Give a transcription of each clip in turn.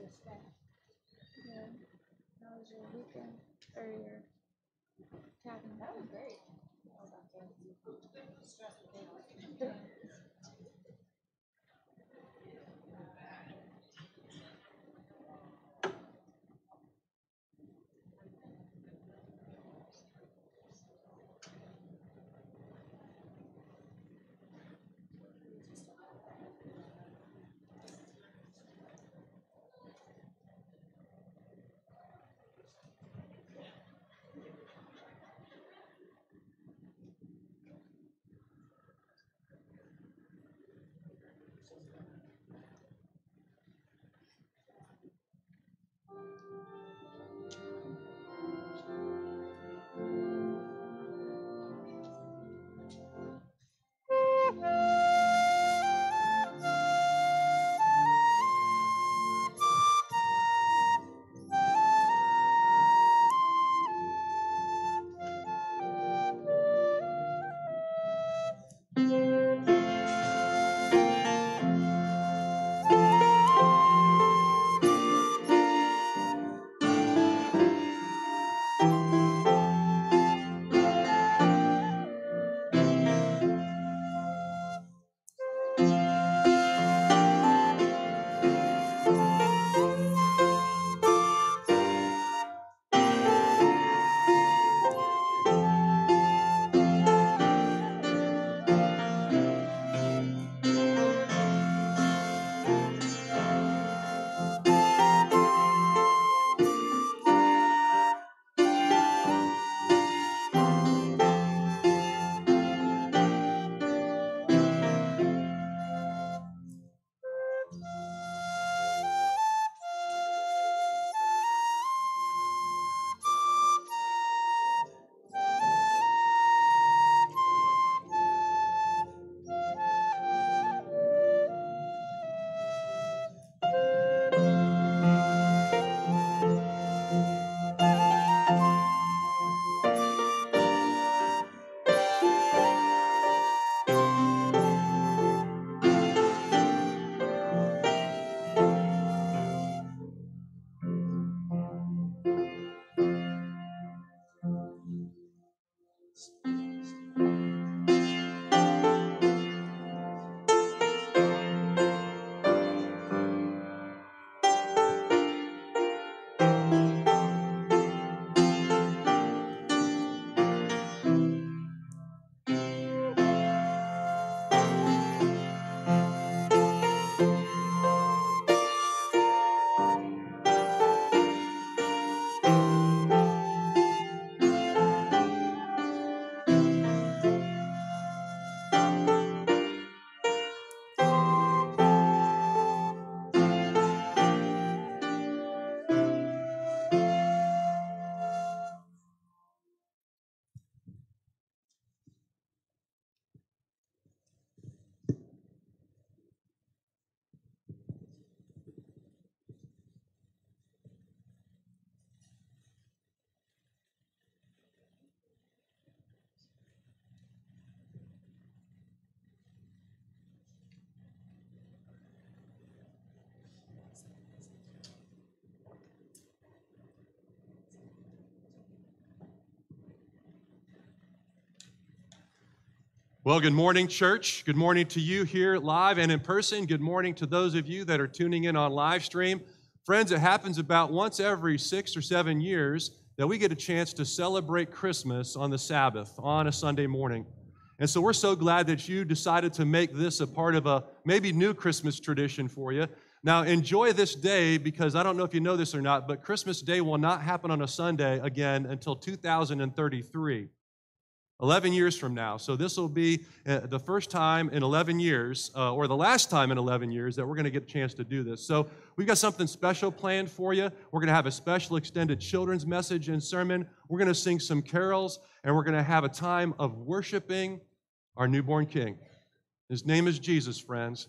Yeah. How was your weekend or your cabin? That was great. Well, good morning, church. Good morning to you here live and in person. Good morning to those of you that are tuning in on live stream. Friends, it happens about once every six or seven years that we get a chance to celebrate Christmas on the Sabbath, on a Sunday morning. And so we're so glad that you decided to make this a part of a maybe new Christmas tradition for you. Now, enjoy this day because I don't know if you know this or not, but Christmas Day will not happen on a Sunday again until 2033. 11 years from now. So this will be uh, the first time in 11 years, uh, or the last time in 11 years, that we're going to get a chance to do this. So we've got something special planned for you. We're going to have a special extended children's message and sermon. We're going to sing some carols, and we're going to have a time of worshiping our newborn King. His name is Jesus, friends.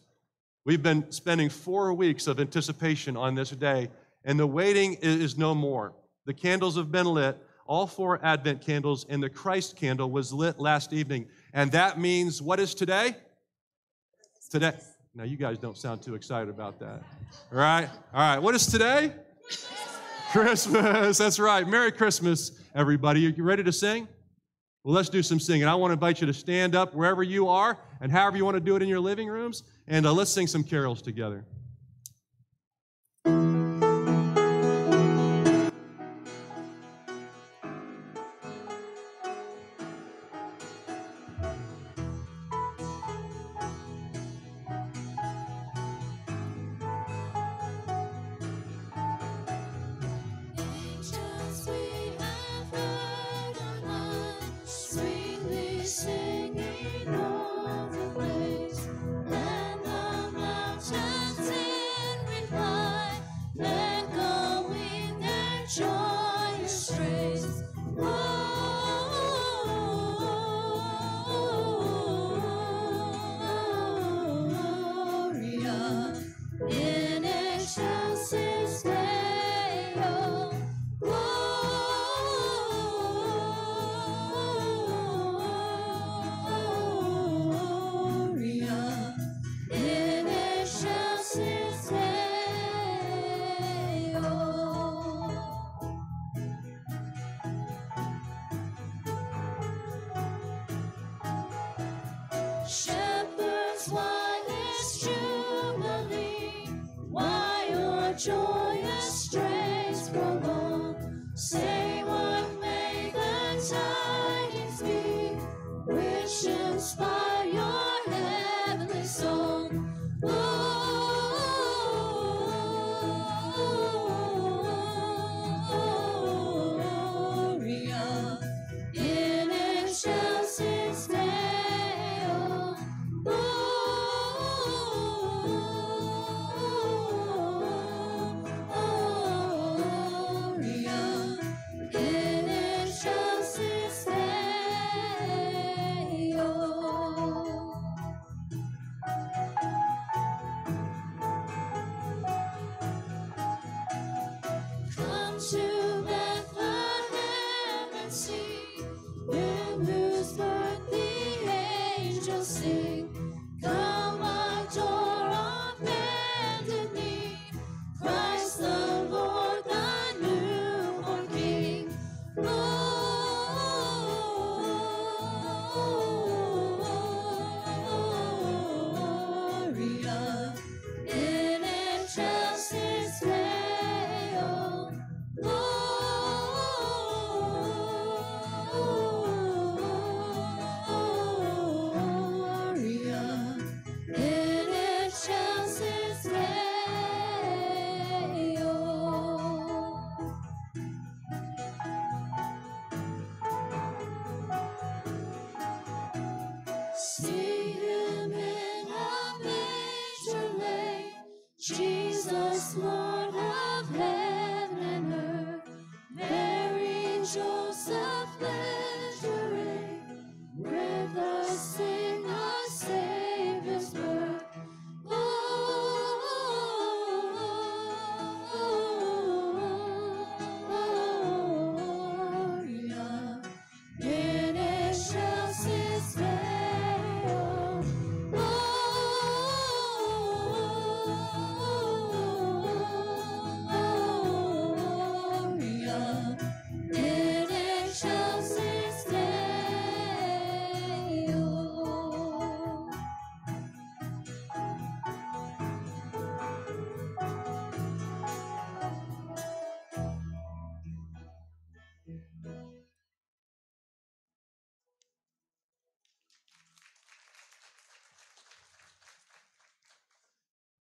We've been spending four weeks of anticipation on this day, and the waiting is no more. The candles have been lit all four Advent candles, and the Christ candle was lit last evening. And that means what is today? Today. Now, you guys don't sound too excited about that. All right? All right. What is today? Christmas. That's right. Merry Christmas, everybody. You ready to sing? Well, let's do some singing. I want to invite you to stand up wherever you are and however you want to do it in your living rooms, and uh, let's sing some carols together.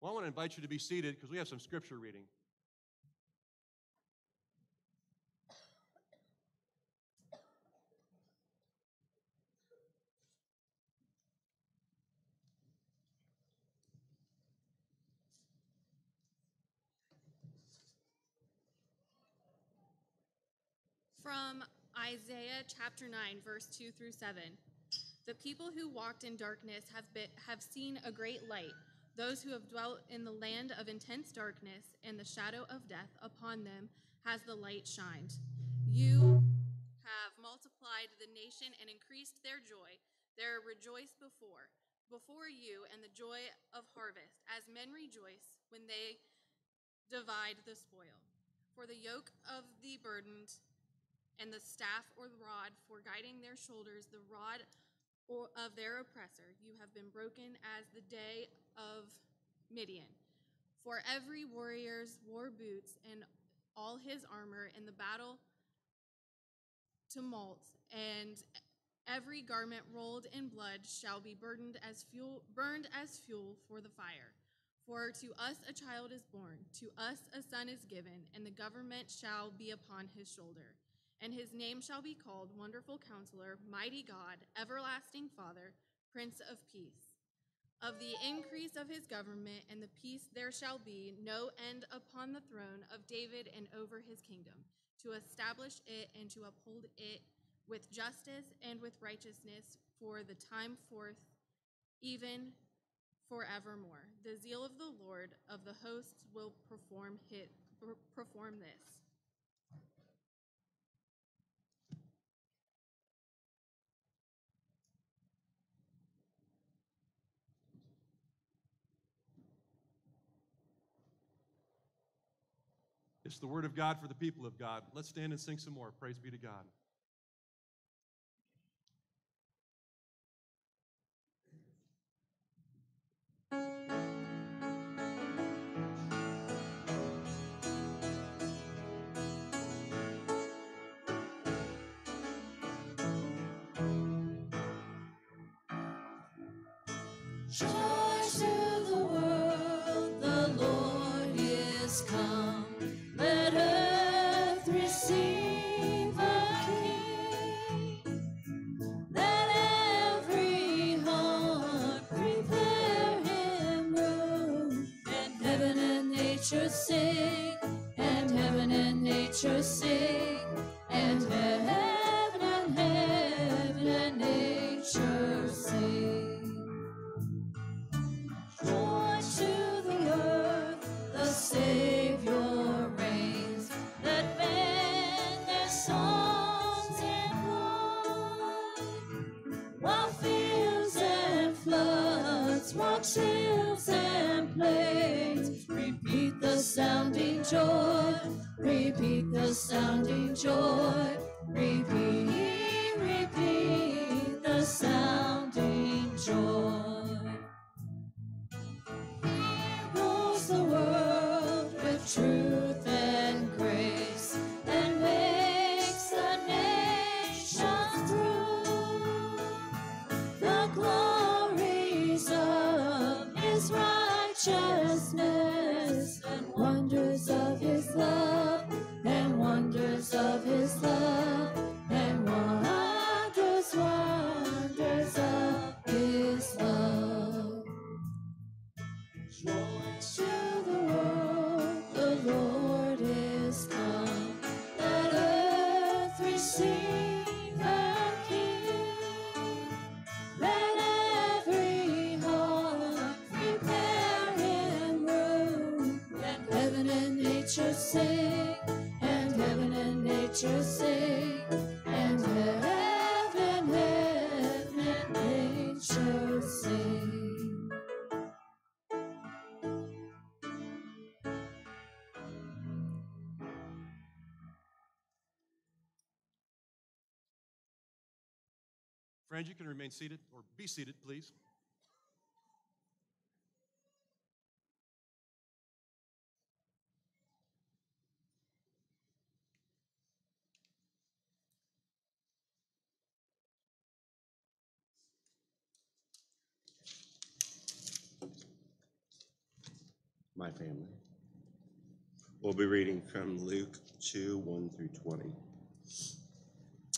Well, I want to invite you to be seated because we have some scripture reading. From Isaiah chapter 9, verse 2 through 7. The people who walked in darkness have, been, have seen a great light. Those who have dwelt in the land of intense darkness and the shadow of death, upon them has the light shined. You have multiplied the nation and increased their joy. They rejoiced before, before you and the joy of harvest, as men rejoice when they divide the spoil. For the yoke of the burdened and the staff or the rod for guiding their shoulders, the rod or of their oppressor, you have been broken as the day of Midian. For every warrior's war boots and all his armor in the battle tumult, and every garment rolled in blood shall be burdened as fuel, burned as fuel for the fire. For to us a child is born, to us a son is given, and the government shall be upon his shoulder. And his name shall be called Wonderful Counselor, Mighty God, Everlasting Father, Prince of Peace. Of the increase of his government and the peace there shall be no end upon the throne of David and over his kingdom, to establish it and to uphold it with justice and with righteousness for the time forth, even forevermore. The zeal of the Lord of the hosts will perform hit, perform this. It's the word of God for the people of God. Let's stand and sing some more. Praise be to God. Joy floods, rocks, hills and plains, repeat the sounding joy, repeat the sounding joy, repeat, Friends, you can remain seated or be seated, please. my family. We'll be reading from Luke 2 1 through 20.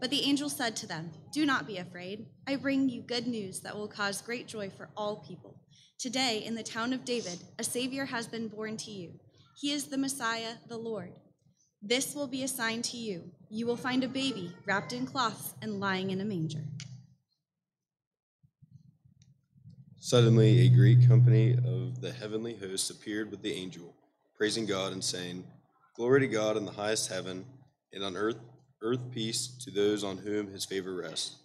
But the angel said to them, Do not be afraid. I bring you good news that will cause great joy for all people. Today, in the town of David, a Savior has been born to you. He is the Messiah, the Lord. This will be a sign to you. You will find a baby wrapped in cloths and lying in a manger. Suddenly, a great company of the heavenly hosts appeared with the angel, praising God and saying, Glory to God in the highest heaven, and on earth, earth peace to those on whom his favor rests.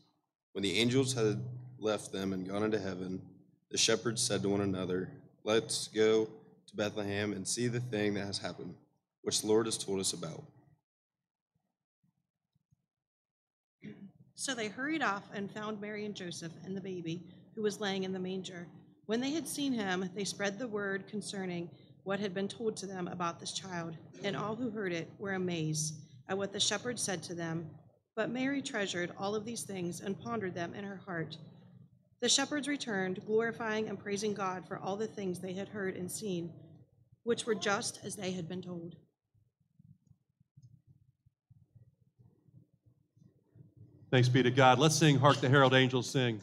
When the angels had left them and gone into heaven, the shepherds said to one another, Let's go to Bethlehem and see the thing that has happened, which the Lord has told us about. So they hurried off and found Mary and Joseph and the baby, who was laying in the manger. When they had seen him, they spread the word concerning what had been told to them about this child, and all who heard it were amazed at what the shepherds said to them. But Mary treasured all of these things and pondered them in her heart. The shepherds returned, glorifying and praising God for all the things they had heard and seen, which were just as they had been told. Thanks be to God. Let's sing Hark the Herald Angels Sing.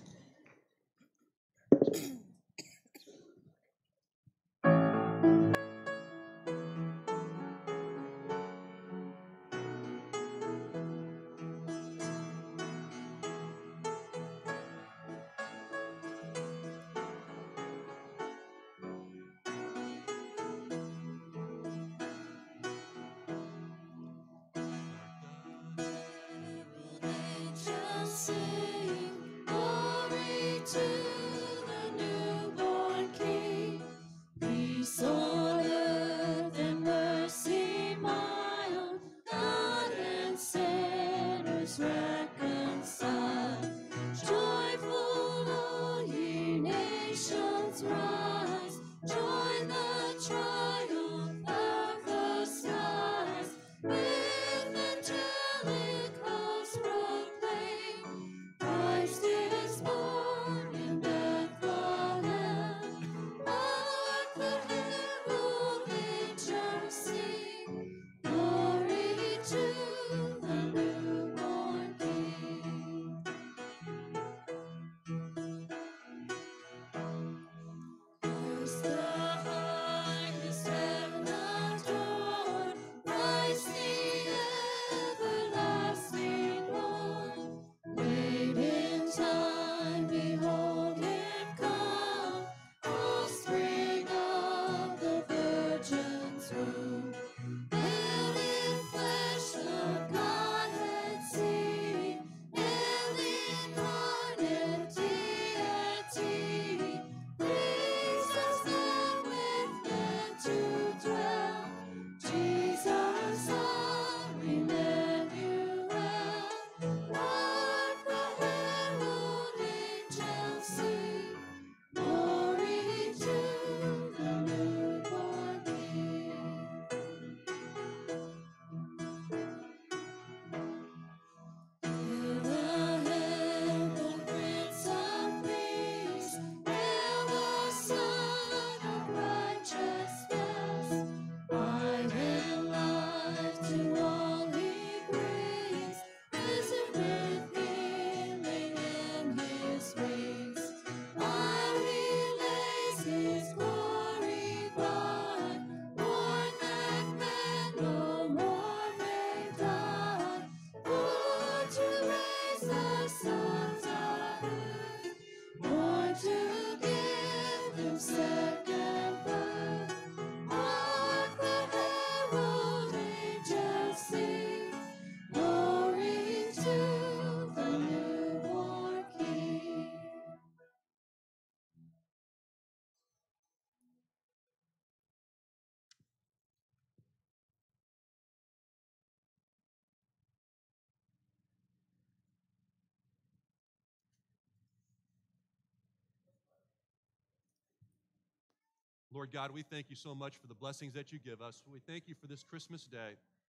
Lord God, we thank you so much for the blessings that you give us. We thank you for this Christmas day.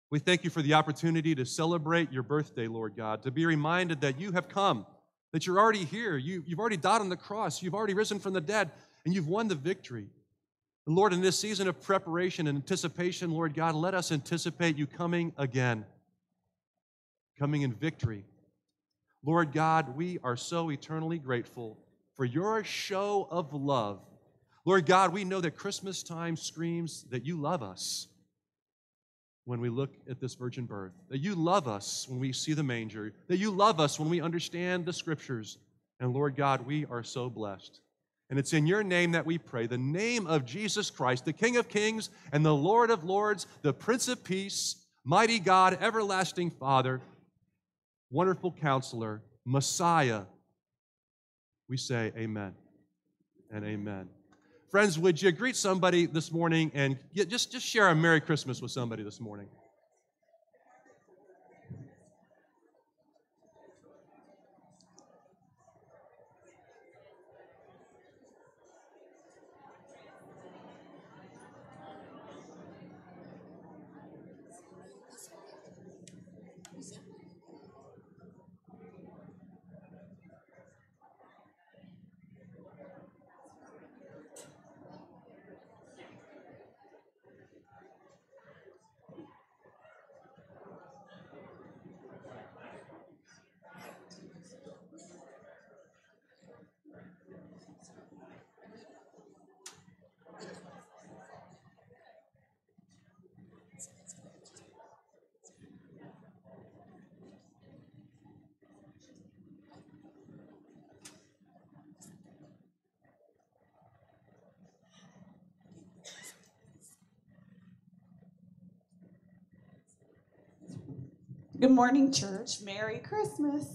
We thank you for the opportunity to celebrate your birthday, Lord God, to be reminded that you have come, that you're already here. You, you've already died on the cross, you've already risen from the dead, and you've won the victory. Lord, in this season of preparation and anticipation, Lord God, let us anticipate you coming again, coming in victory. Lord God, we are so eternally grateful for your show of love. Lord God, we know that Christmas time screams that you love us when we look at this virgin birth, that you love us when we see the manger, that you love us when we understand the scriptures. And Lord God, we are so blessed. And it's in your name that we pray, the name of Jesus Christ, the King of kings and the Lord of lords, the Prince of peace, mighty God, everlasting Father, wonderful counselor, Messiah. We say amen and amen. Friends, would you greet somebody this morning and get, just, just share a Merry Christmas with somebody this morning? Good morning, church. Merry Christmas.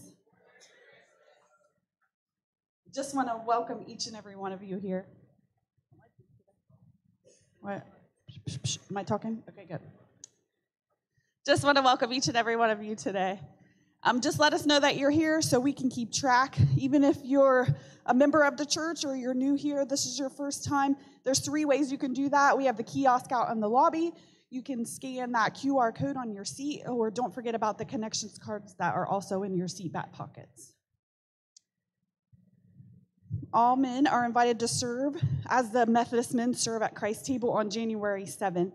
Just want to welcome each and every one of you here. What? Am I talking? Okay, good. Just want to welcome each and every one of you today. Um, just let us know that you're here so we can keep track. Even if you're a member of the church or you're new here, this is your first time, there's three ways you can do that. We have the kiosk out in the lobby. You can scan that QR code on your seat, or don't forget about the connections cards that are also in your seat back pockets. All men are invited to serve as the Methodist men serve at Christ's table on January 7th.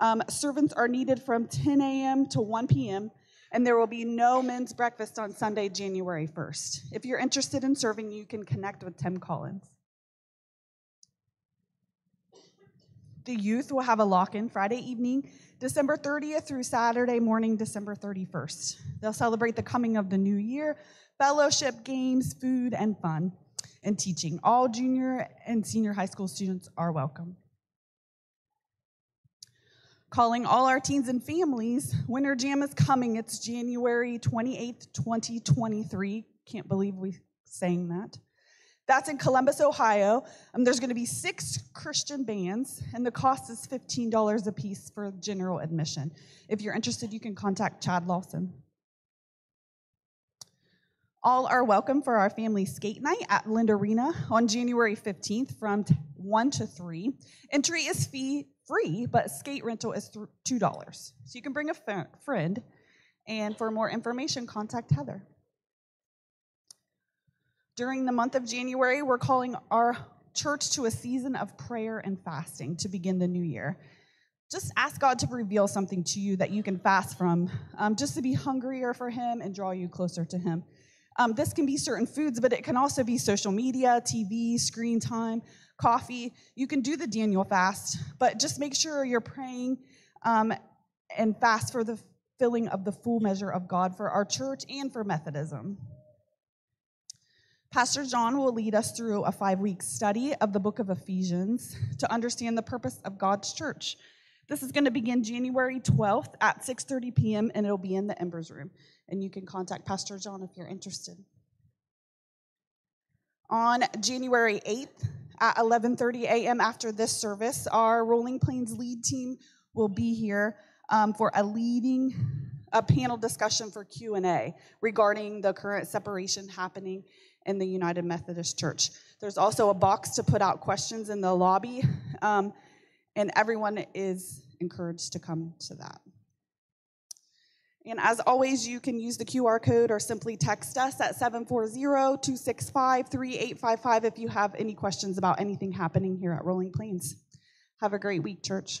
Um, servants are needed from 10 a.m. to 1 p.m., and there will be no men's breakfast on Sunday, January 1st. If you're interested in serving, you can connect with Tim Collins. The youth will have a lock in Friday evening, December 30th through Saturday morning, December 31st. They'll celebrate the coming of the new year, fellowship, games, food, and fun, and teaching. All junior and senior high school students are welcome. Calling all our teens and families, Winter Jam is coming. It's January 28th, 2023. Can't believe we sang that. That's in Columbus, Ohio. Um, there's going to be six Christian bands, and the cost is $15 a piece for general admission. If you're interested, you can contact Chad Lawson. All are welcome for our family skate night at Lind Arena on January 15th from 1 to 3. Entry is fee free, but skate rental is $2. So you can bring a friend. And for more information, contact Heather. During the month of January, we're calling our church to a season of prayer and fasting to begin the new year. Just ask God to reveal something to you that you can fast from, um, just to be hungrier for Him and draw you closer to Him. Um, this can be certain foods, but it can also be social media, TV, screen time, coffee. You can do the Daniel fast, but just make sure you're praying um, and fast for the filling of the full measure of God for our church and for Methodism. Pastor John will lead us through a five week study of the book of Ephesians to understand the purpose of God's church. This is going to begin January 12th at 6:30 p.m. and it'll be in the Embers room. And you can contact Pastor John if you're interested. On January 8th at 11:30 a.m. after this service, our Rolling Plains lead team will be here um, for a leading a panel discussion for Q&A regarding the current separation happening in the United Methodist Church. There's also a box to put out questions in the lobby, um, and everyone is encouraged to come to that. And as always, you can use the QR code or simply text us at 740 265 3855 if you have any questions about anything happening here at Rolling Plains. Have a great week, church.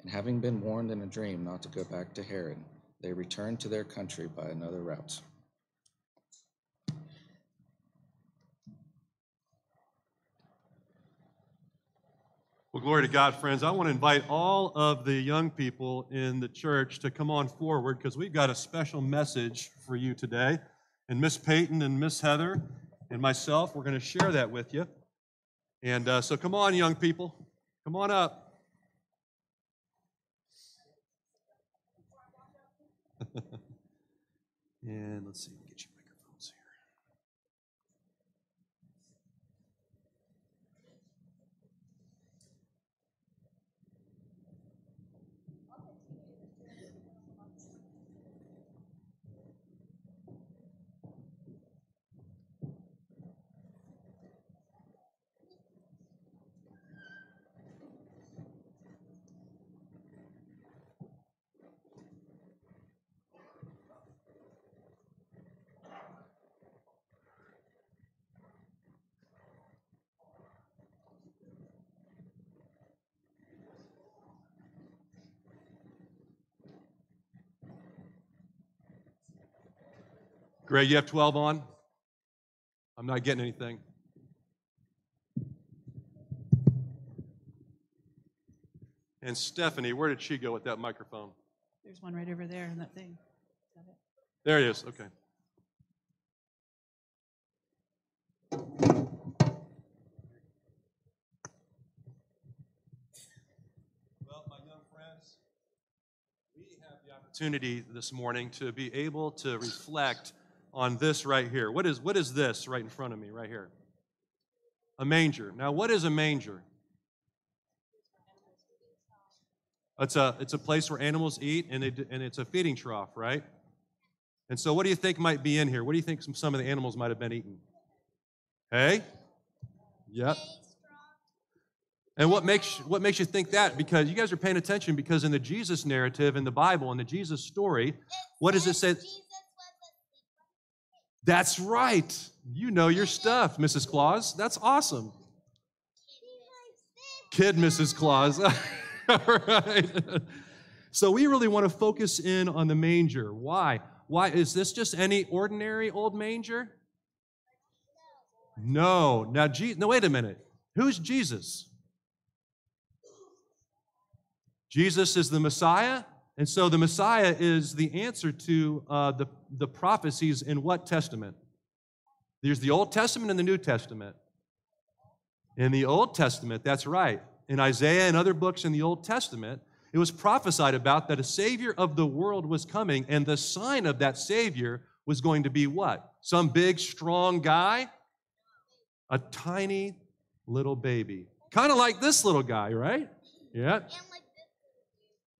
And having been warned in a dream not to go back to Herod, they returned to their country by another route. Well, glory to God, friends. I want to invite all of the young people in the church to come on forward because we've got a special message for you today. And Miss Peyton and Miss Heather and myself, we're going to share that with you. And uh, so come on, young people. Come on up. and let's see, Greg, you have 12 on? I'm not getting anything. And Stephanie, where did she go with that microphone? There's one right over there in that thing. Is that it? There it is. Okay. Well, my young friends, we have the opportunity this morning to be able to reflect on this right here. What is, what is this right in front of me, right here? A manger. Now, what is a manger? It's a, it's a place where animals eat, and, they, and it's a feeding trough, right? And so, what do you think might be in here? What do you think some, some of the animals might have been eaten? Hey? Yep. And what makes, what makes you think that? Because you guys are paying attention, because in the Jesus narrative, in the Bible, in the Jesus story, what does it say? That's right. You know your stuff, Mrs. Claus. That's awesome. Kid Mrs. Claus. So we really want to focus in on the manger. Why? Why is this just any ordinary old manger? No. Now, Je- no, wait a minute. Who's Jesus? Jesus is the Messiah, and so the Messiah is the answer to uh, the, the prophecies in what testament? There's the Old Testament and the New Testament. In the Old Testament, that's right. In Isaiah and other books in the Old Testament, it was prophesied about that a Savior of the world was coming, and the sign of that Savior was going to be what? Some big, strong guy? A tiny little baby. Kind of like this little guy, right? Yeah.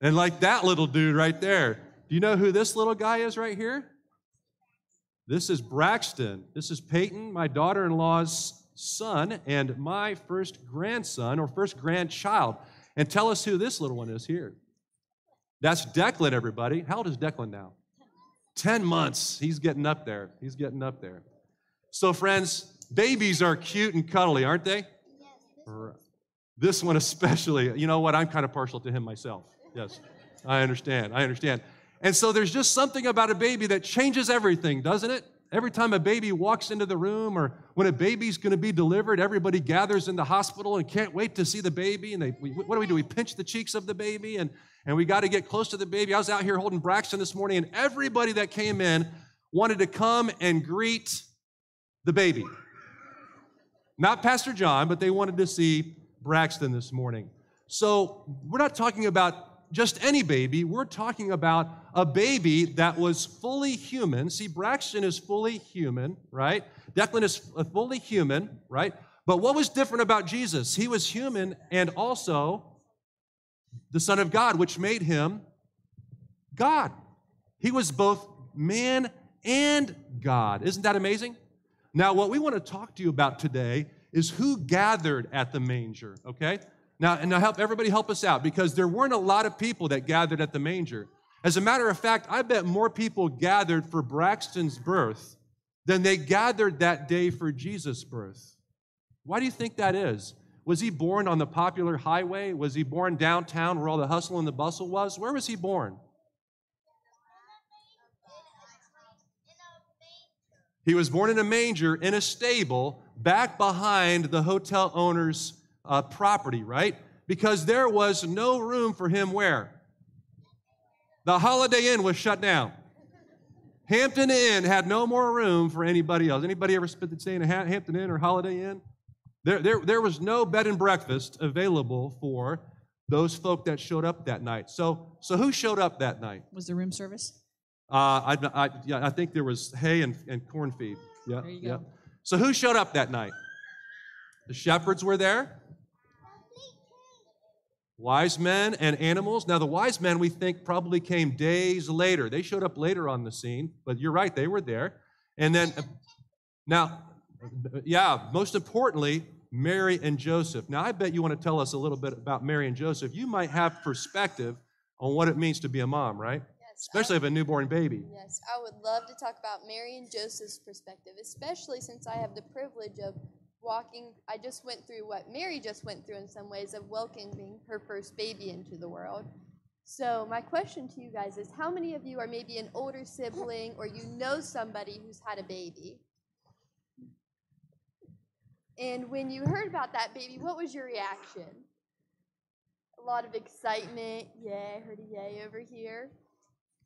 And like that little dude right there. Do you know who this little guy is right here? This is Braxton. This is Peyton, my daughter in law's son, and my first grandson or first grandchild. And tell us who this little one is here. That's Declan, everybody. How old is Declan now? 10 months. He's getting up there. He's getting up there. So, friends, babies are cute and cuddly, aren't they? Yes. This one especially. You know what? I'm kind of partial to him myself. Yes, I understand. I understand. And so there's just something about a baby that changes everything, doesn't it? Every time a baby walks into the room or when a baby's going to be delivered, everybody gathers in the hospital and can't wait to see the baby. And they, we, what do we do? We pinch the cheeks of the baby and, and we got to get close to the baby. I was out here holding Braxton this morning, and everybody that came in wanted to come and greet the baby. Not Pastor John, but they wanted to see Braxton this morning. So we're not talking about just any baby. We're talking about a baby that was fully human. See, Braxton is fully human, right? Declan is uh, fully human, right? But what was different about Jesus? He was human and also the Son of God, which made him God. He was both man and God. Isn't that amazing? Now, what we want to talk to you about today is who gathered at the manger, okay? Now, and now help everybody help us out because there weren't a lot of people that gathered at the manger. As a matter of fact, I bet more people gathered for Braxton's birth than they gathered that day for Jesus' birth. Why do you think that is? Was he born on the popular highway? Was he born downtown where all the hustle and the bustle was? Where was he born? He was born in a manger in a stable back behind the hotel owner's uh, property, right? Because there was no room for him where? The Holiday Inn was shut down. Hampton Inn had no more room for anybody else. Anybody ever spent stay in a Hampton Inn or Holiday Inn? There, there, there was no bed and breakfast available for those folk that showed up that night. So, so who showed up that night? Was there room service? Uh, I, I, yeah, I think there was hay and, and corn feed. Yeah, There you go. yeah. So who showed up that night? The shepherds were there. Wise men and animals. Now, the wise men we think probably came days later. They showed up later on the scene, but you're right, they were there. And then, now, yeah, most importantly, Mary and Joseph. Now, I bet you want to tell us a little bit about Mary and Joseph. You might have perspective on what it means to be a mom, right? Yes, Especially of a newborn baby. Yes, I would love to talk about Mary and Joseph's perspective, especially since I have the privilege of walking. I just went through what Mary just went through in some ways of welcoming her first baby into the world. So, my question to you guys is how many of you are maybe an older sibling or you know somebody who's had a baby? And when you heard about that baby, what was your reaction? A lot of excitement. Yay, heard a yay over here.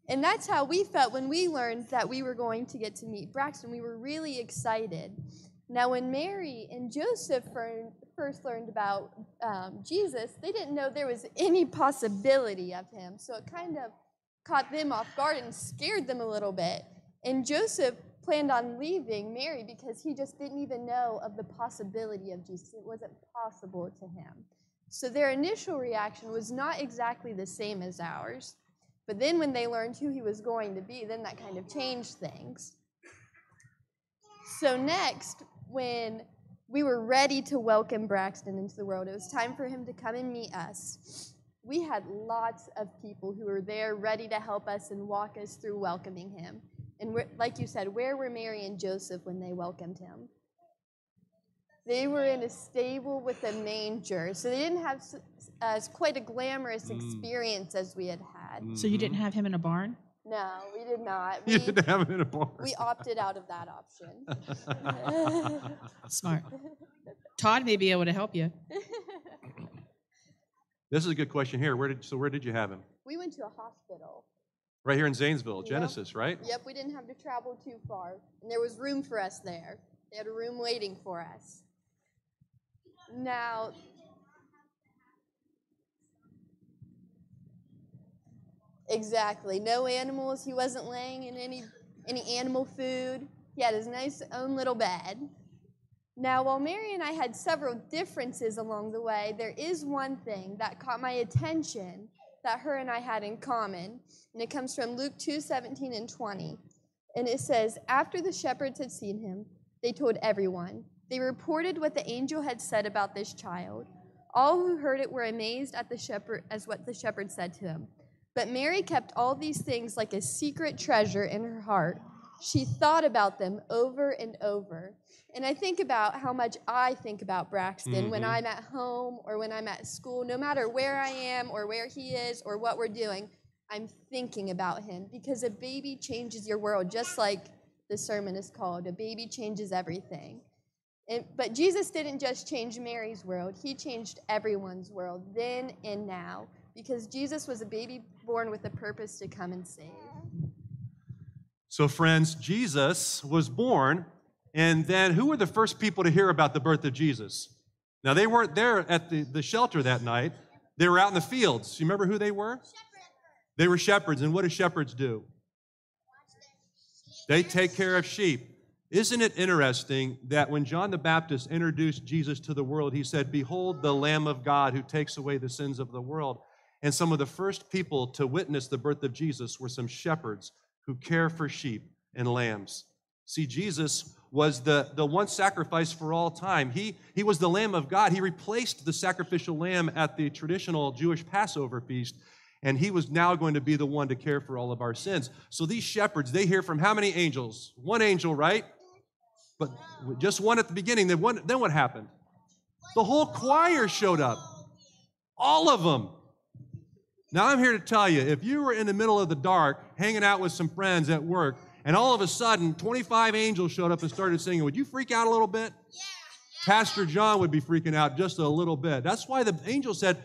And that's how we felt when we learned that we were going to get to meet Braxton. We were really excited. Now, when Mary and Joseph first learned about um, Jesus, they didn't know there was any possibility of him. So it kind of caught them off guard and scared them a little bit. And Joseph planned on leaving Mary because he just didn't even know of the possibility of Jesus. It wasn't possible to him. So their initial reaction was not exactly the same as ours. But then when they learned who he was going to be, then that kind of changed things. So next, when we were ready to welcome Braxton into the world, it was time for him to come and meet us. We had lots of people who were there ready to help us and walk us through welcoming him. And we're, like you said, where were Mary and Joseph when they welcomed him? They were in a stable with a manger, so they didn't have s- as quite a glamorous Mm. experience as we had had. So you didn't have him in a barn? No, we did not. You We, didn't have it in a barn. we opted out of that option. Smart. Todd may be able to help you. This is a good question here. Where did so where did you have him? we went to a hospital. Right here in Zanesville, Yep. Genesis, right? Yep, we didn't have to travel too far, and there was room for us there. They had a room waiting for us. Now, exactly, no animals. He wasn't laying in any any animal food. He had his nice own little bed. Now, while Mary and I had several differences along the way, there is one thing that caught my attention that her and I had in common, and it comes from Luke 2 17 and 20. And it says, After the shepherds had seen him, they told everyone. They reported what the angel had said about this child. All who heard it were amazed at the shepherd as what the shepherd said to him. But Mary kept all these things like a secret treasure in her heart. She thought about them over and over. And I think about how much I think about Braxton when Mhm. I'm at home or when I'm at school, no matter where I am or where he is or what we're doing, I'm thinking about him because a baby changes your world, just like the sermon is called. A baby changes everything. And, but Jesus didn't just change Mary's world, he changed everyone's world then and now because Jesus was a baby born with a purpose to come and save. So, friends, Jesus was born, and then who were the first people to hear about the birth of Jesus? Now, they weren't there at the, the shelter that night, they were out in the fields. You remember who they were? Shepherds. They were shepherds, and what do shepherds do? They take care of sheep. Isn't it interesting that when John the Baptist introduced Jesus to the world, he said, Behold the Lamb of God who takes away the sins of the world. And some of the first people to witness the birth of Jesus were some shepherds who care for sheep and lambs. See, Jesus was the, the one sacrifice for all time. He, he was the Lamb of God. He replaced the sacrificial lamb at the traditional Jewish Passover feast, and he was now going to be the one to care for all of our sins. So these shepherds, they hear from how many angels? One angel, right? But just one at the beginning. Then, then what happened? The whole choir showed up. All of them. Now, I'm here to tell you if you were in the middle of the dark hanging out with some friends at work, and all of a sudden 25 angels showed up and started singing, would you freak out a little bit? Yeah. Pastor John would be freaking out just a little bit. That's why the angel said,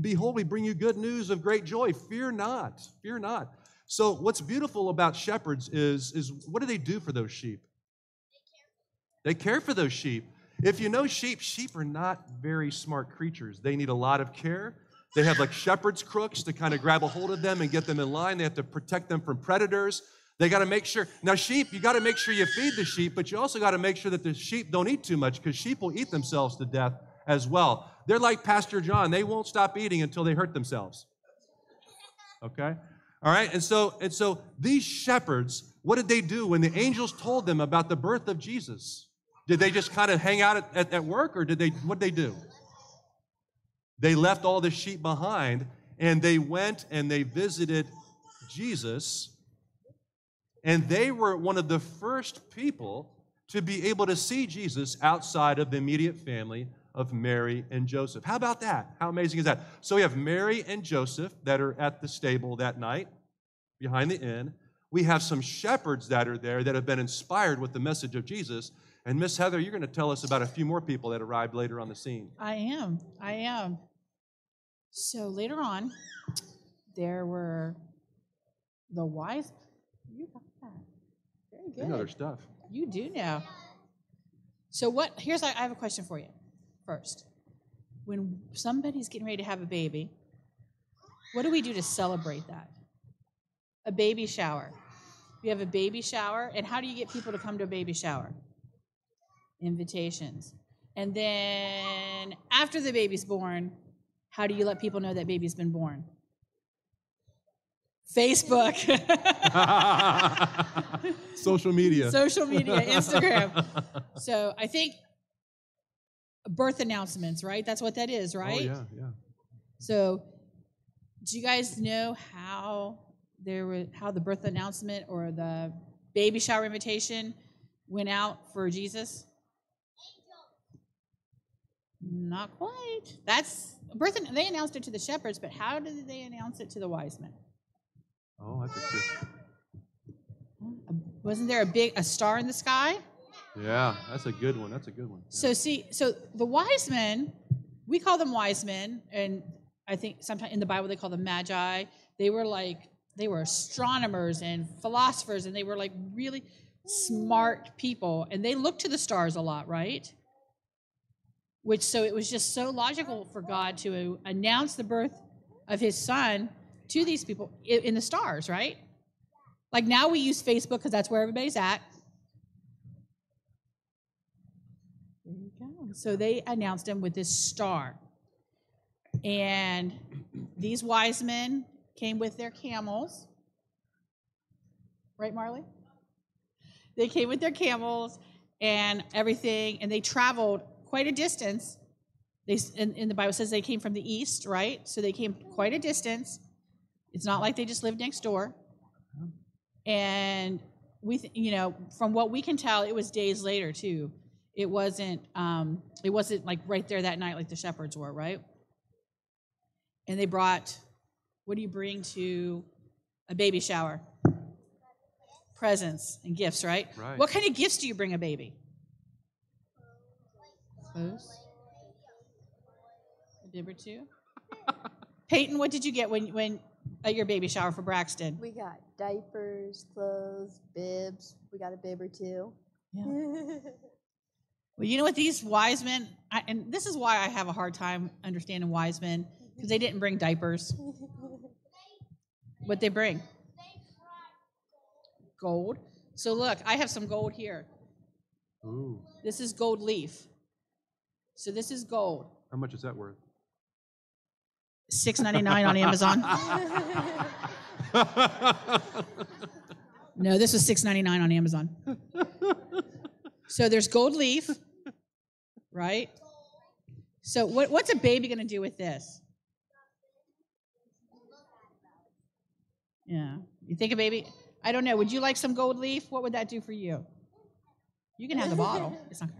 Behold, we bring you good news of great joy. Fear not. Fear not. So, what's beautiful about shepherds is, is what do they do for those sheep? They care for those sheep. If you know sheep, sheep are not very smart creatures. They need a lot of care. They have like shepherd's crooks to kind of grab a hold of them and get them in line. They have to protect them from predators. They got to make sure. Now, sheep, you got to make sure you feed the sheep, but you also got to make sure that the sheep don't eat too much because sheep will eat themselves to death as well. They're like Pastor John. They won't stop eating until they hurt themselves. Okay? All right? And so, and so these shepherds, what did they do when the angels told them about the birth of Jesus? Did they just kind of hang out at, at, at work or did they, what did they do? They left all the sheep behind and they went and they visited Jesus. And they were one of the first people to be able to see Jesus outside of the immediate family of Mary and Joseph. How about that? How amazing is that? So we have Mary and Joseph that are at the stable that night behind the inn. We have some shepherds that are there that have been inspired with the message of Jesus. And Miss Heather, you're going to tell us about a few more people that arrived later on the scene. I am. I am. So later on, there were the wise. You got that. Very good. know their stuff. You do know. So what? Here's I I have a question for you. First, when somebody's getting ready to have a baby, what do we do to celebrate that? A baby shower. We have a baby shower, and how do you get people to come to a baby shower? Invitations. And then after the baby's born, how do you let people know that baby's been born? Facebook. Social media. Social media, Instagram. So I think birth announcements, right? That's what that is, oh, right? Oh, yeah, yeah. So do you guys know how there were how the birth announcement or the baby shower invitation went out for Jesus? Not quite. That's birth. And, they announced it to the shepherds, but how did they announce it to the wise men? Oh, that's a good. Wasn't there a big a star in the sky? Yeah, that's a good one. That's a good one. So see, so the wise men, we call them wise men, and I think sometimes in the Bible they call them magi. They were like they were astronomers and philosophers, and they were like really smart people, and they looked to the stars a lot, right? Which so it was just so logical for God to announce the birth of His Son to these people in the stars, right? Like now we use Facebook because that's where everybody's at. There you go. So they announced him with this star. And these wise men came with their camels. Right, Marley? They came with their camels and everything, and they traveled quite a distance. They, in, in the Bible says they came from the east, right? So they came quite a distance. It's not like they just lived next door. And we, th- you know, from what we can tell, it was days later too. It wasn't, um, it wasn't like right there that night like the shepherds were, right? And they brought, what do you bring to a baby shower? Presents and gifts, right? Right. What kind of gifts do you bring a baby? Clothes. A bib or two. Peyton, what did you get when when at your baby shower for Braxton? We got diapers, clothes, bibs. We got a bib or two. Yeah. Well, you know what? These wise men, I, and this is why I have a hard time understanding wise men, because they didn't bring diapers. What they bring? Gold. So look, I have some gold here. Ooh, This is gold leaf. So this is gold. how much is that worth? Six ninety nine on Amazon. No, this was six ninety nine on Amazon. So there's gold leaf, right? So what, what's a baby going to do with this? Yeah, you think a baby? I don't know. Would you like some gold leaf? What would that do for you? You can have the bottle. It's not.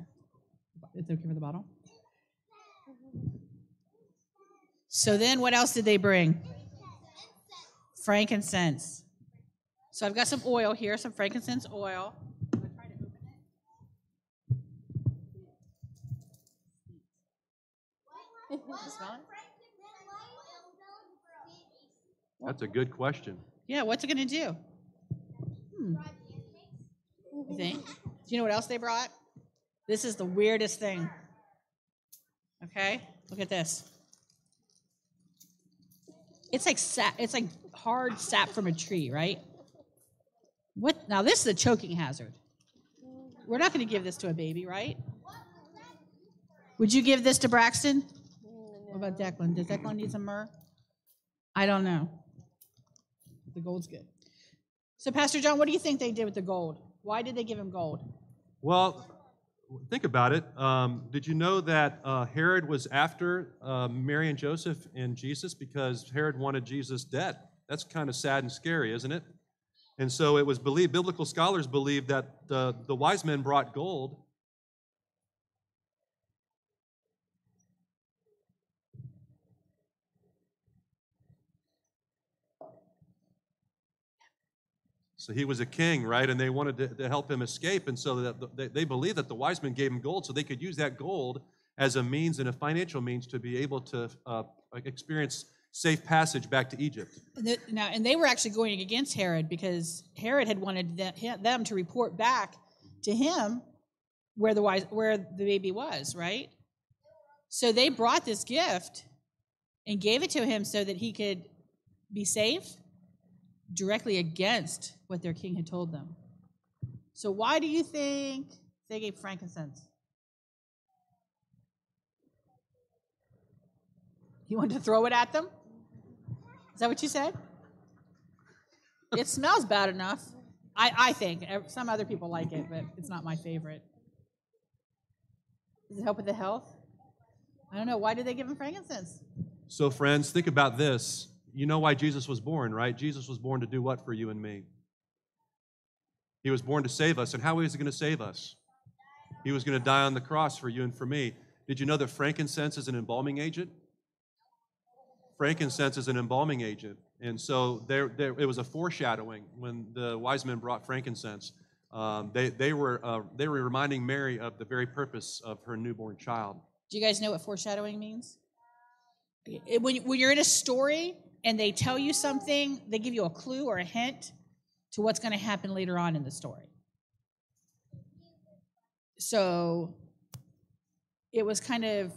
It's okay for the bottle. So then, what else did they bring? Frankincense. So I've got some oil here, some frankincense oil. That's a good question. Yeah, what's it going to do? Hmm. You think? Do you know what else they brought? This is the weirdest thing. Okay, look at this. It's like sap. It's like hard sap from a tree, right? What? Now this is a choking hazard. We're not going to give this to a baby, right? Would you give this to Braxton? What about Declan? Does Declan need some myrrh? I don't know. The gold's good. So, Pastor John, what do you think they did with the gold? Why did they give him gold? Well, think about it. Um, did you know that uh, Herod was after uh, Mary and Joseph and Jesus because Herod wanted Jesus dead? That's kind of sad and scary, isn't it? And so it was believed, biblical scholars believe that the, the wise men brought gold. So he was a king, right? And they wanted to, to help him escape. And so that the, they, they believed that the wise men gave him gold so they could use that gold as a means and a financial means to be able to uh, experience safe passage back to Egypt. And the- Now, and they were actually going against Herod because Herod had wanted them to report back to him where the wise, where the baby was, right? So they brought this gift and gave it to him so that he could be safe directly against what their king had told them. So why do you think they gave frankincense? You wanted to throw it at them? Is that what you said? It smells bad enough. I, I think. Some other people like it, but it's not my favorite. Does it help with the health? I don't know. Why did they give him frankincense? So, friends, think about this. You know why Jesus was born, right? Jesus was born to do what for you and me? He was born to save us. And how is he going to save us? He was going to die on the cross for you and for me. Did you know that frankincense is an embalming agent? Frankincense is an embalming agent. And so there, there, it was a foreshadowing when the wise men brought frankincense. Um, they, they, were, uh, they were reminding Mary of the very purpose of her newborn child. Do you guys know what foreshadowing means? It- when, when you're in a story and they tell you something, they give you a clue or a hint to what's going to happen later on in the story. So it was kind of,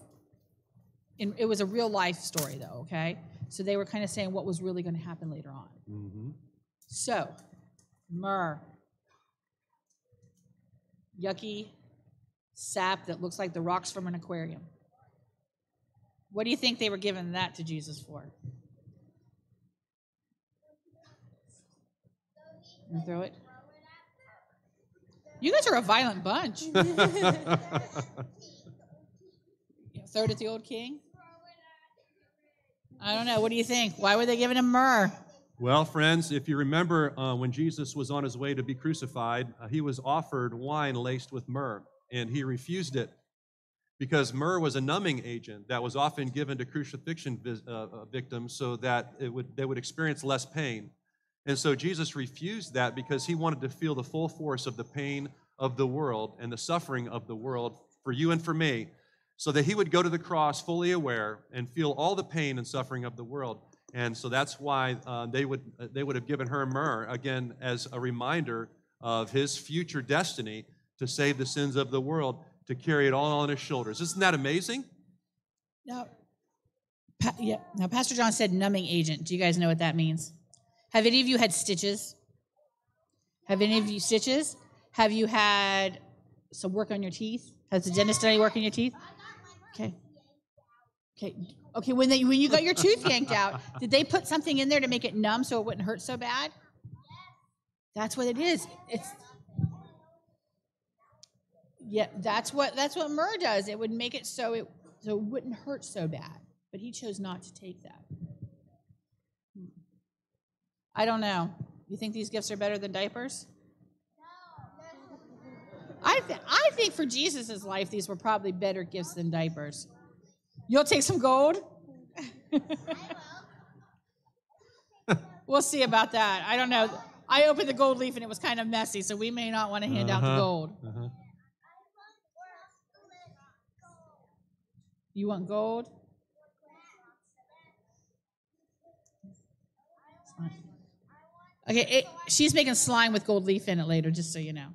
in, it was a real life story, though, okay? So they were kind of saying what was really going to happen later on. Mm-hmm. So, myrrh, yucky sap that looks like the rocks from an aquarium. What do you think they were giving that to Jesus for? You throw it? You guys are a violent bunch. Yeah, throw it at the old king? I don't know. What do you think? Why were they giving him myrrh? Well, friends, if you remember uh, when Jesus was on his way to be crucified, uh, he was offered wine laced with myrrh, and he refused it because myrrh was a numbing agent that was often given to crucifixion vis- uh, uh, victims so that it would, they would experience less pain. And so Jesus refused that because he wanted to feel the full force of the pain of the world and the suffering of the world for you and for me, so that he would go to the cross fully aware and feel all the pain and suffering of the world. And so that's why uh, they, would, uh, they would have given her myrrh, again, as a reminder of his future destiny to save the sins of the world, to carry it all on his shoulders. Isn't that amazing? Now, pa- yeah. Now, Pastor John said numbing agent. Do you guys know what that means? Have any of you had stitches? Have any of you stitches? Have you had some work on your teeth? Has the dentist done any work on your teeth? Okay. Okay. Okay. When they when you got your tooth yanked out, did they put something in there to make it numb so it wouldn't hurt so bad? That's what it is. It's yeah. That's what that's what myrrh does. It would make it so it so it wouldn't hurt so bad. But he chose not to take that. I don't know. You think these gifts are better than diapers? No. I, th- I think for Jesus' life, these were probably better gifts than diapers. You'll take some gold? we'll see about that. I don't know. I opened the gold leaf and it was kind of messy, so we may not want to hand out the Uh-huh. gold. Uh-huh. You want gold? Okay, it, she's making slime with gold leaf in it later, just so you know.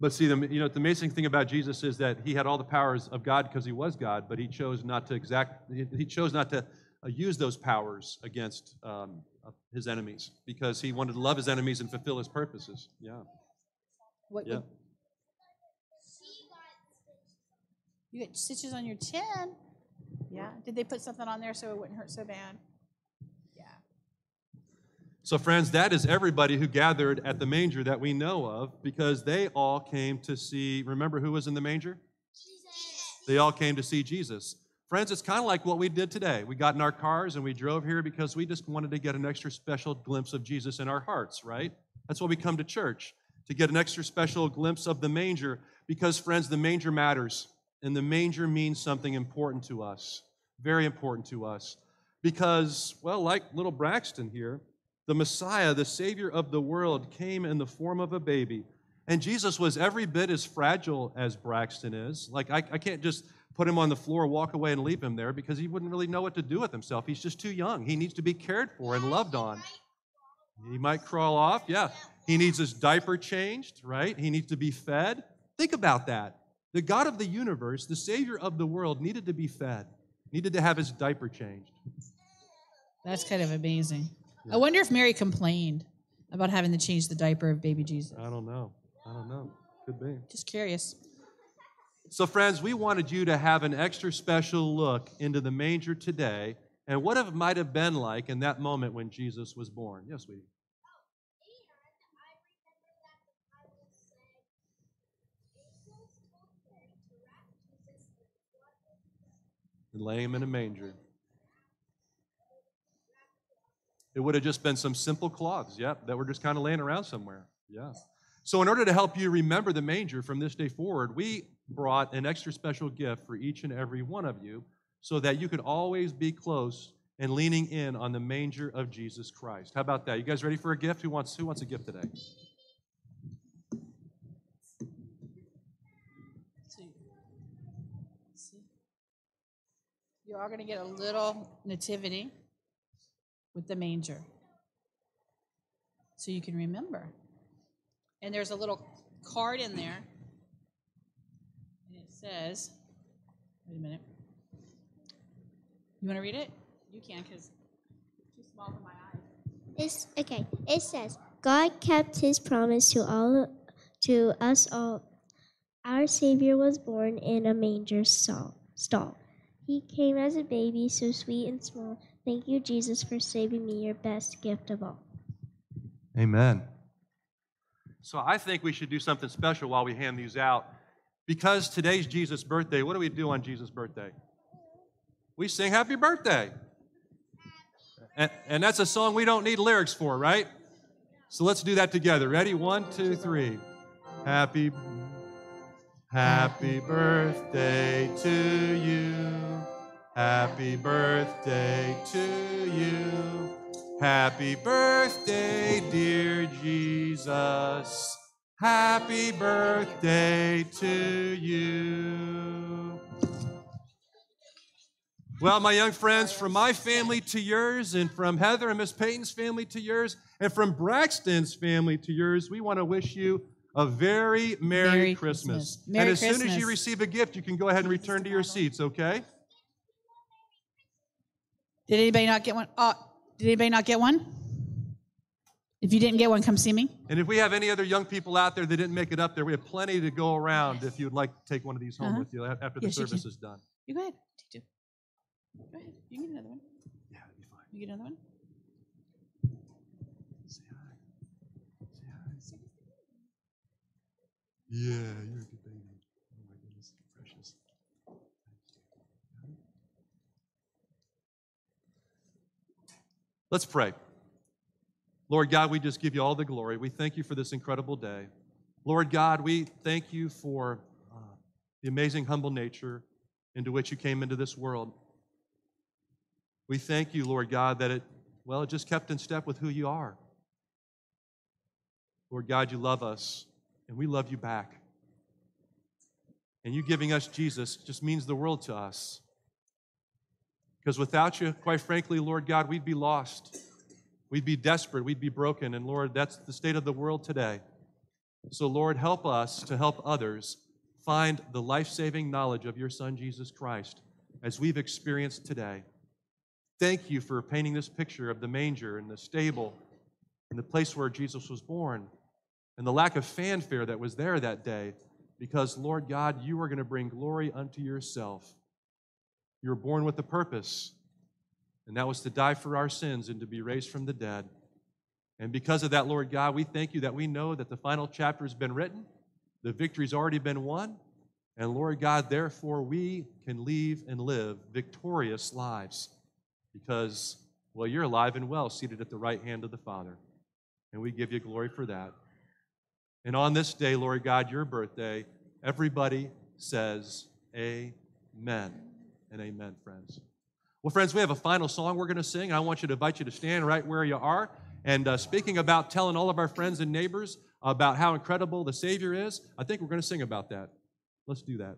But see, the, you know, the amazing thing about Jesus is that he had all the powers of God because he was God, but he chose not to exact, he- he chose not to uh, use those powers against um, uh, his enemies because he wanted to love his enemies and fulfill his purposes. Yeah. What, Yeah. You got stitches on your chin. Yeah. Did they put something on there so it wouldn't hurt so bad? Yeah. So, friends, that is everybody who gathered at the manger that we know of because they all came to see. Remember who was in the manger? Jesus. They all came to see Jesus. Friends, it's kind of like what we did today. We got in our cars and we drove here because we just wanted to get an extra special glimpse of Jesus in our hearts, right? That's why we come to church, to get an extra special glimpse of the manger because, friends, the manger matters. And the manger means something important to us, very important to us. Because, well, like little Braxton here, the Messiah, the Savior of the world, came in the form of a baby. And Jesus was every bit as fragile as Braxton is. Like, I, I can't just put him on the floor, walk away, and leave him there because he wouldn't really know what to do with himself. He's just too young. He needs to be cared for and loved on. He might crawl off, yeah. He needs his diaper changed, right? He needs to be fed. Think about that. The God of the universe, the Savior of the world, needed to be fed, needed to have his diaper changed. That's kind of amazing. I wonder if Mary complained about having to change the diaper of baby Jesus. I don't know. I don't know. Could be. Just curious. So, friends, we wanted you to have an extra special look into the manger today and what it might have been like in that moment when Jesus was born. Yes, sweetie. And lay him in a manger. It would have just been some simple cloths, yep, that were just kind of laying around somewhere. Yeah. So, in order to help you remember the manger from this day forward, we brought an extra special gift for each and every one of you so that you could always be close and leaning in on the manger of Jesus Christ. How about that? You guys ready for a gift? Who wants, who wants a gift today? You're going to get a little nativity with the manger so you can remember. And there's a little card in there. And it says, wait a minute. You want to read it? You can because it's too small for my eyes. It's okay. It says, God kept his promise to all to us all. Our Savior was born in a manger stall. Stall. He came as a baby, so sweet and small. Thank you, Jesus, for saving me, your best gift of all. Amen. So I think we should do something special while we hand these out. Because today's Jesus' birthday, what do we do on Jesus' birthday? We sing happy birthday. And, and that's a song we don't need lyrics for, right? So let's do that together. Ready? One, two, three. Happy, happy birthday to you. Happy birthday to you. Happy birthday, dear Jesus. Happy birthday to you. Well, my young friends, from my family to yours, and from Heather and Miss Peyton's family to yours, and from Braxton's family to yours, we want to wish you a very Merry, Merry Christmas. Christmas. Merry and as soon as you receive a gift, you can go ahead and return to your seats, okay? Did anybody not get one? Uh, did anybody not get one? If you didn't get one, come see me. And if we have any other young people out there that didn't make it up there, we have plenty to go around if you'd like to take one of these home Uh-huh. with you after the Yes, service is done. You go ahead. Go ahead. You can get another one. Yeah, it'd be fine. You get another one. Say hi. Say hi. Yeah, you're a good baby. Oh my goodness, precious. Let's pray. Lord God, we just give you all the glory. We thank you for this incredible day. Lord God, we thank you for uh, the amazing, humble nature into which you came into this world. We thank you, Lord God, that it, well, it just kept in step with who you are. Lord God, you love us, and we love you back. And you giving us Jesus just means the world to us. Because without you, quite frankly, Lord God, we'd be lost. We'd be desperate. We'd be broken. And Lord, that's the state of the world today. So, Lord, help us to help others find the life saving knowledge of your Son, Jesus Christ, as we've experienced today. Thank you for painting this picture of the manger and the stable and the place where Jesus was born and the lack of fanfare that was there that day because, Lord God, you are going to bring glory unto yourself. You were born with a purpose, and that was to die for our sins and to be raised from the dead. And because of that, Lord God, we thank you that we know that the final chapter has been written, the victory's already been won, and Lord God, therefore we can leave and live victorious lives because, well, you're alive and well, seated at the right hand of the Father. And we give you glory for that. And on this day, Lord God, your birthday, everybody says amen and amen, friends. Well, friends, we have a final song we're going to sing. I want you to invite you to stand right where you are. And uh, speaking about telling all of our friends and neighbors about how incredible the Savior is, I think we're going to sing about that. Let's do that.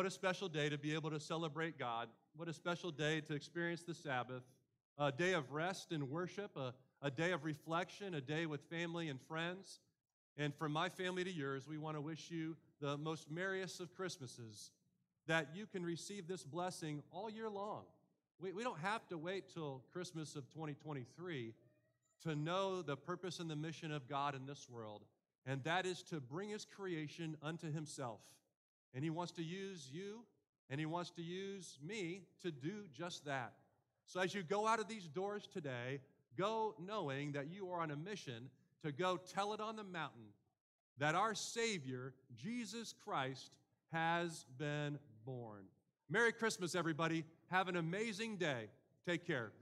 What a special day to be able to celebrate God. What a special day to experience the Sabbath, a day of rest and worship, a, a day of reflection, a day with family and friends. And from my family to yours, we want to wish you the most merriest of Christmases, that you can receive this blessing all year long. We, we don't have to wait till Christmas of 2023 to know the purpose and the mission of God in this world, and that is to bring his creation unto himself. And he wants to use you and he wants to use me to do just that. So as you go out of these doors today, go knowing that you are on a mission to go tell it on the mountain that our Savior, Jesus Christ, has been born. Merry Christmas, everybody. Have an amazing day. Take care.